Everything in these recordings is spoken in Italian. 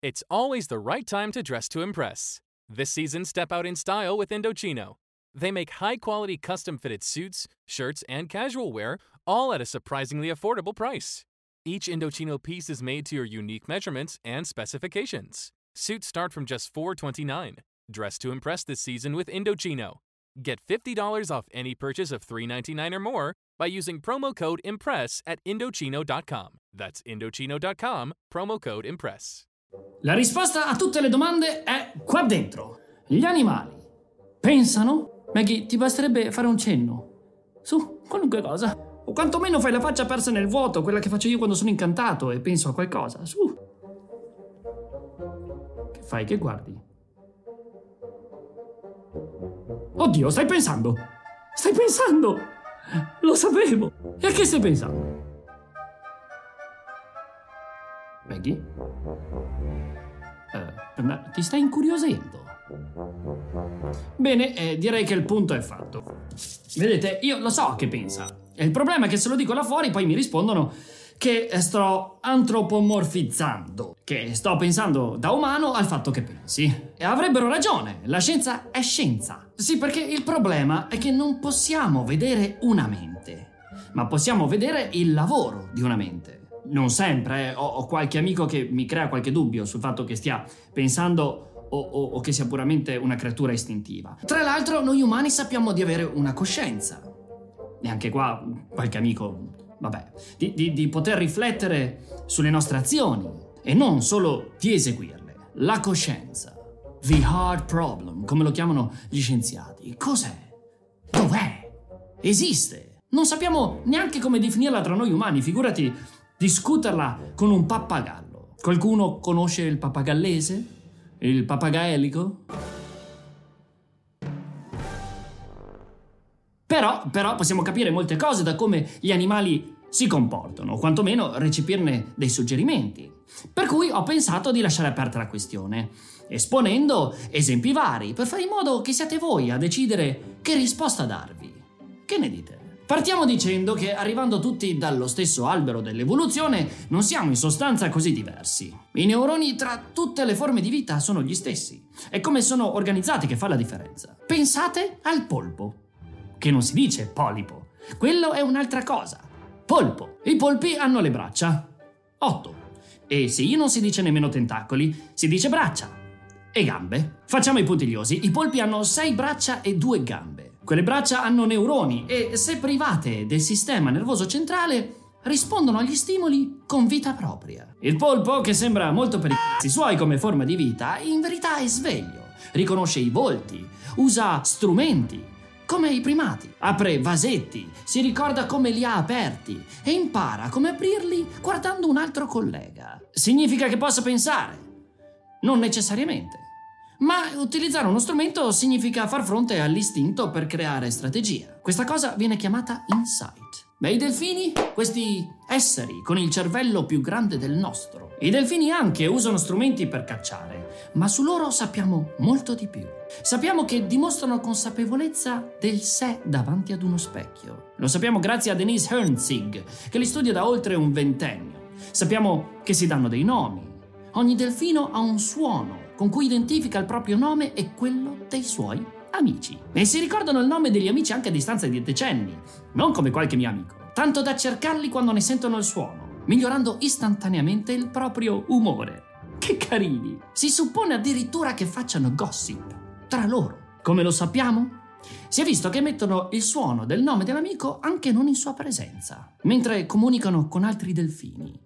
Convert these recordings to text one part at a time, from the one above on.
It's always the right time to dress to impress. This season, step out in style with Indochino. They make high quality custom fitted suits, shirts, and casual wear, all at a surprisingly affordable price. Each Indochino piece is made to your unique measurements and specifications. Suits start from just $4.29. Dress to impress this season with Indochino. Get $50 off any purchase of $3.99 or more by using promo code IMPRESS at Indochino.com. That's Indochino.com, promo code IMPRESS. La risposta a tutte le domande è qua dentro. Gli animali pensano? Maggie, ti basterebbe fare un cenno. Su, qualunque cosa. O quantomeno fai la faccia persa nel vuoto, quella che faccio io quando sono incantato e penso a qualcosa. Su. Che fai? Che guardi? Oddio, stai pensando? Stai pensando? Lo sapevo. E a che stai pensando? Maggie? Eh, ma ti stai incuriosendo? Bene, eh, direi che il punto è fatto. Vedete, io lo so che pensa. Il problema è che se lo dico là fuori poi mi rispondono che sto antropomorfizzando, che sto pensando da umano al fatto che pensi. E avrebbero ragione, la scienza è scienza. Sì, perché il problema è che non possiamo vedere una mente, ma possiamo vedere il lavoro di una mente. Non sempre, eh. ho, ho, qualche amico che mi crea qualche dubbio sul fatto che stia pensando o, o, o che sia puramente una creatura istintiva. Tra l'altro, noi umani sappiamo di avere una coscienza. E anche qua qualche amico vabbè, di, di, di, poter riflettere sulle nostre azioni e non solo di eseguirle. La coscienza, the hard problem, come lo chiamano gli scienziati. Cos'è? Dov'è? Esiste. Non sappiamo neanche come definirla tra noi umani, figurati discuterla con un pappagallo. Qualcuno conosce il pappagallese? Il papagaelico? Però, però possiamo capire molte cose da come gli animali si comportano, o quantomeno recepirne dei suggerimenti. Per cui ho pensato di lasciare aperta la questione, esponendo esempi vari, per fare in modo che siate voi a decidere che risposta darvi. Che ne dite? Partiamo dicendo che arrivando tutti dallo stesso albero dell'evoluzione non siamo in sostanza così diversi. I neuroni tra tutte le forme di vita sono gli stessi. È come sono organizzati che fa la differenza. Pensate al polpo che non si dice polipo. Quello è un'altra cosa. Polpo. I polpi hanno le braccia. 8. E sì, non si dice nemmeno tentacoli, si dice braccia. E gambe. Facciamo i puntigliosi. I polpi hanno 6 braccia e 2 gambe. Quelle braccia hanno neuroni e, se private del sistema nervoso centrale, rispondono agli stimoli con vita propria. Il polpo, che sembra molto per i cazzi suoi come forma di vita, in verità è sveglio. Riconosce i volti, usa strumenti, come i primati. Apre vasetti, si ricorda come li ha aperti e impara come aprirli guardando un altro collega. Significa che possa pensare? Non necessariamente. Ma utilizzare uno strumento significa far fronte all'istinto per creare strategia. Questa cosa viene chiamata insight. Beh, i delfini? Questi esseri con il cervello più grande del nostro. I delfini anche usano strumenti per cacciare, ma su loro sappiamo molto di più. Sappiamo che dimostrano consapevolezza del sé davanti ad uno specchio. Lo sappiamo grazie a Denise Hernzig, che li studia da oltre un ventennio. Sappiamo che si danno dei nomi. Ogni delfino ha un suono con cui identifica il proprio nome e quello dei suoi amici. E si ricordano il nome degli amici anche a distanza di decenni, non come qualche mio amico, tanto da cercarli quando ne sentono il suono, migliorando istantaneamente il proprio umore. Che carini! Si suppone addirittura che facciano gossip tra loro. Come lo sappiamo? Si è visto che emettono il suono del nome dell'amico anche non in sua presenza, mentre comunicano con altri delfini.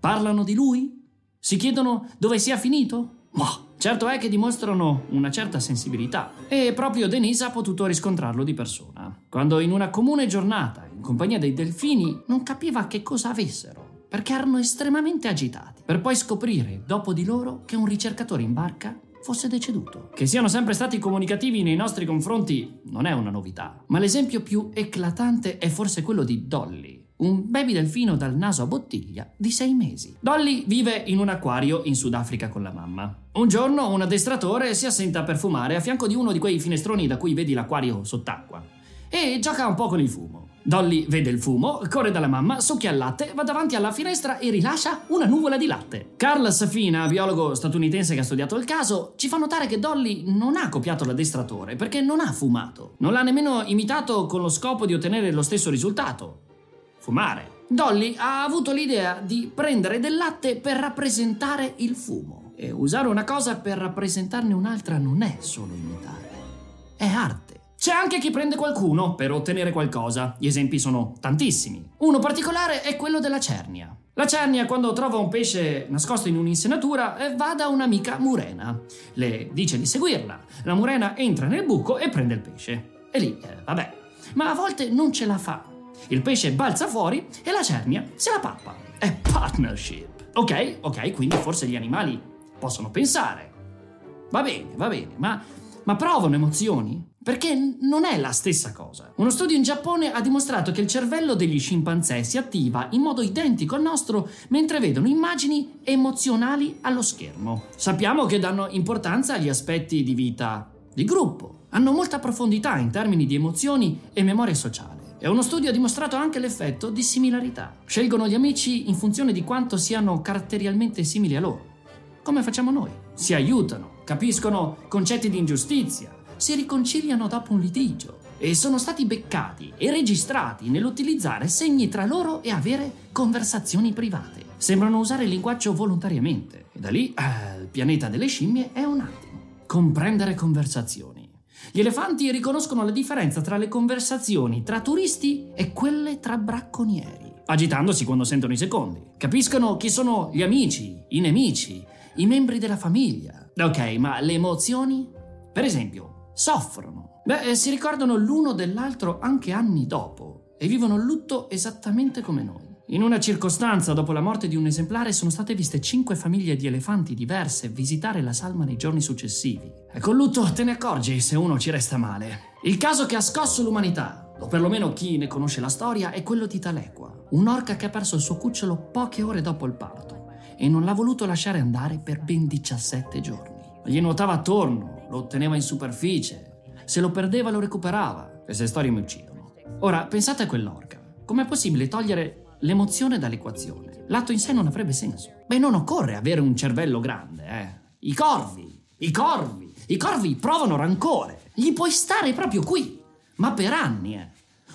Parlano di lui? Si chiedono dove sia finito? Ma certo è che dimostrano una certa sensibilità e proprio Denise ha potuto riscontrarlo di persona. Quando in una comune giornata, in compagnia dei delfini, non capiva che cosa avessero, perché erano estremamente agitati, per poi scoprire dopo di loro che un ricercatore in barca fosse deceduto. Che siano sempre stati comunicativi nei nostri confronti non è una novità, ma l'esempio più eclatante è forse quello di Dolly, un baby delfino dal naso a bottiglia di sei mesi. Dolly vive in un acquario in Sudafrica con la mamma. Un giorno un addestratore si assenta per fumare a fianco di uno di quei finestroni da cui vedi l'acquario sott'acqua e gioca un po' con il fumo. Dolly vede il fumo, corre dalla mamma, succhia il latte, va davanti alla finestra e rilascia una nuvola di latte. Carl Safina, biologo statunitense che ha studiato il caso, ci fa notare che Dolly non ha copiato l'addestratore perché non ha fumato. Non l'ha nemmeno imitato con lo scopo di ottenere lo stesso risultato. Fumare. Dolly ha avuto l'idea di prendere del latte per rappresentare il fumo. E usare una cosa per rappresentarne un'altra non è solo imitare, è arte. C'è anche chi prende qualcuno per ottenere qualcosa. Gli esempi sono tantissimi. Uno particolare è quello della cernia. La cernia, quando trova un pesce nascosto in un'insenatura, eh, va da un'amica murena. Le dice di seguirla. La murena entra nel buco e prende il pesce. E lì, eh, vabbè. Ma a volte non ce la fa. Il pesce balza fuori e la cernia se la pappa. È partnership. Ok, ok, quindi forse gli animali possono pensare. Va bene, va bene, ma, ma provano emozioni? Perché non è la stessa cosa. Uno studio in Giappone ha dimostrato che il cervello degli scimpanzé si attiva in modo identico al nostro mentre vedono immagini emozionali allo schermo. Sappiamo che danno importanza agli aspetti di vita di gruppo. Hanno molta profondità in termini di emozioni e memoria sociale. E uno studio ha dimostrato anche l'effetto di similarità. Scelgono gli amici in funzione di quanto siano caratterialmente simili a loro. Come facciamo noi? Si aiutano, capiscono concetti di ingiustizia, si riconciliano dopo un litigio e sono stati beccati e registrati nell'utilizzare segni tra loro e avere conversazioni private. Sembrano usare il linguaggio volontariamente e da lì eh, il pianeta delle scimmie è un attimo. Comprendere conversazioni. Gli elefanti riconoscono la differenza tra le conversazioni tra turisti e quelle tra bracconieri, agitandosi quando sentono i secondi. Capiscono chi sono gli amici, i nemici, i membri della famiglia. Ok, ma le emozioni? Per esempio, soffrono. Beh, eh, si ricordano l'uno dell'altro anche anni dopo e vivono lutto esattamente come noi. In una circostanza, dopo la morte di un esemplare, sono state viste cinque famiglie di elefanti diverse visitare la salma nei giorni successivi. E col lutto te ne accorgi se uno ci resta male. Il caso che ha scosso l'umanità, o perlomeno chi ne conosce la storia, è quello di Talequa, un'orca che ha perso il suo cucciolo poche ore dopo il parto e non l'ha voluto lasciare andare per ben 17 giorni. Gli nuotava attorno, lo teneva in superficie. Se lo perdeva lo recuperava. Queste storie mi uccidono. Ora, pensate a quell'orca. Com'è possibile togliere l'emozione dall'equazione? L'atto in sé non avrebbe senso. Beh, non occorre avere un cervello grande, eh. I corvi, i corvi, i corvi provano rancore. Gli puoi stare proprio qui. Ma per anni, eh.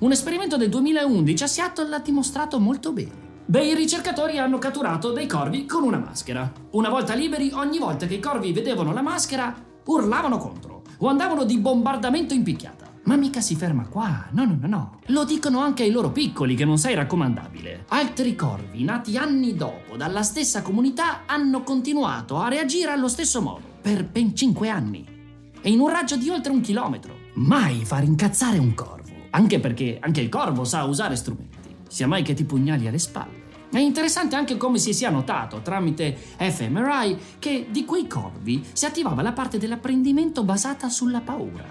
Un esperimento del 2011 a Seattle l'ha dimostrato molto bene. Dei ricercatori hanno catturato dei corvi con una maschera. Una volta liberi, ogni volta che i corvi vedevano la maschera, urlavano contro o andavano di bombardamento in picchiata. Ma mica si ferma qua, no, no, no, no. Lo dicono anche ai loro piccoli che non sei raccomandabile. Altri corvi, nati anni dopo dalla stessa comunità, hanno continuato a reagire allo stesso modo per ben 5 anni. E in un raggio di oltre un chilometro. Mai far incazzare un corvo. Anche perché anche il corvo sa usare strumenti sia mai che ti pugnali alle spalle. È interessante anche come si sia notato tramite fMRI che di quei corvi si attivava la parte dell'apprendimento basata sulla paura,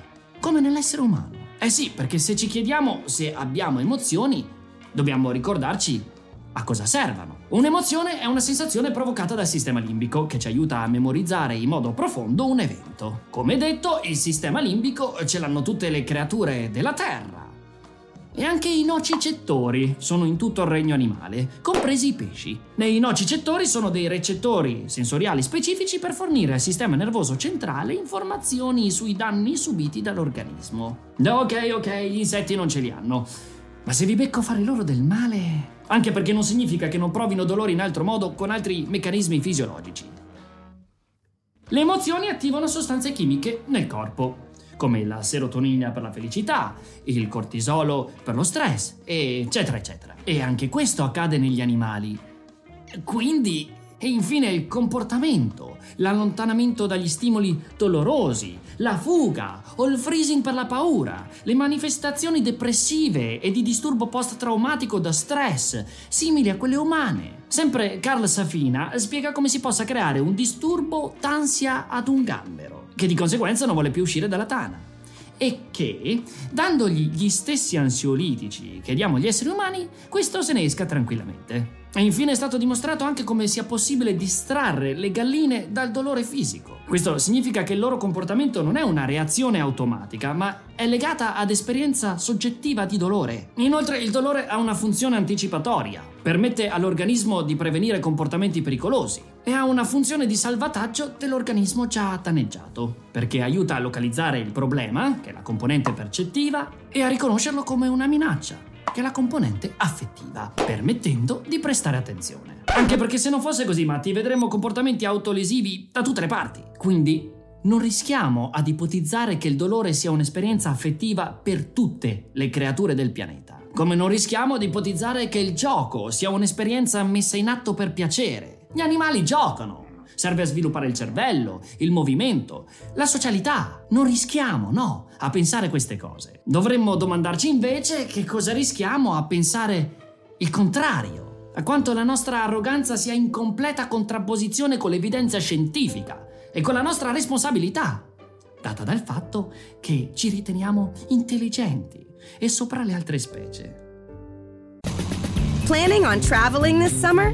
come nell'essere umano. Eh sì, perché se ci chiediamo se abbiamo emozioni, dobbiamo ricordarci a cosa servono. Un'emozione è una sensazione provocata dal sistema limbico che ci aiuta a memorizzare in modo profondo un evento. Come detto, il sistema limbico ce l'hanno tutte le creature della Terra e anche i nocicettori sono in tutto il regno animale, compresi i pesci. Nei nocicettori sono dei recettori sensoriali specifici per fornire al sistema nervoso centrale informazioni sui danni subiti dall'organismo. Ok, ok, gli insetti non ce li hanno. Ma se vi becco fare loro del male... Anche perché non significa che non provino dolore in altro modo con altri meccanismi fisiologici. Le emozioni attivano sostanze chimiche nel corpo come la serotonina per la felicità, il cortisolo per lo stress, eccetera, eccetera. E anche questo accade negli animali. Quindi, e infine il comportamento, l'allontanamento dagli stimoli dolorosi, la fuga o il freezing per la paura, le manifestazioni depressive e di disturbo post-traumatico da stress, simili a quelle umane. Sempre Carl Safina spiega come si possa creare un disturbo d'ansia ad un gambero che di conseguenza non vuole più uscire dalla tana. E che, dandogli gli stessi ansiolitici che diamo agli esseri umani, questo se ne esca tranquillamente. E infine è stato dimostrato anche come sia possibile distrarre le galline dal dolore fisico. Questo significa che il loro comportamento non è una reazione automatica, ma è legata ad esperienza soggettiva di dolore. Inoltre il dolore ha una funzione anticipatoria, permette all'organismo di prevenire comportamenti pericolosi e ha una funzione di salvataggio dell'organismo già danneggiato, perché aiuta a localizzare il problema, che è la componente percettiva, e a riconoscerlo come una minaccia che la componente affettiva, permettendo di prestare attenzione. Anche perché se non fosse così, Matti, vedremmo comportamenti autolesivi da tutte le parti. Quindi non rischiamo ad ipotizzare che il dolore sia un'esperienza affettiva per tutte le creature del pianeta. Come non rischiamo di ipotizzare che il gioco sia un'esperienza messa in atto per piacere. Gli animali giocano, serve a sviluppare il cervello, il movimento, la socialità. Non rischiamo, no, a pensare queste cose. Dovremmo domandarci invece che cosa rischiamo a pensare il contrario, a quanto la nostra arroganza sia in completa contrapposizione con l'evidenza scientifica e con la nostra responsabilità, data dal fatto che ci riteniamo intelligenti e sopra le altre specie. Planning on traveling this summer?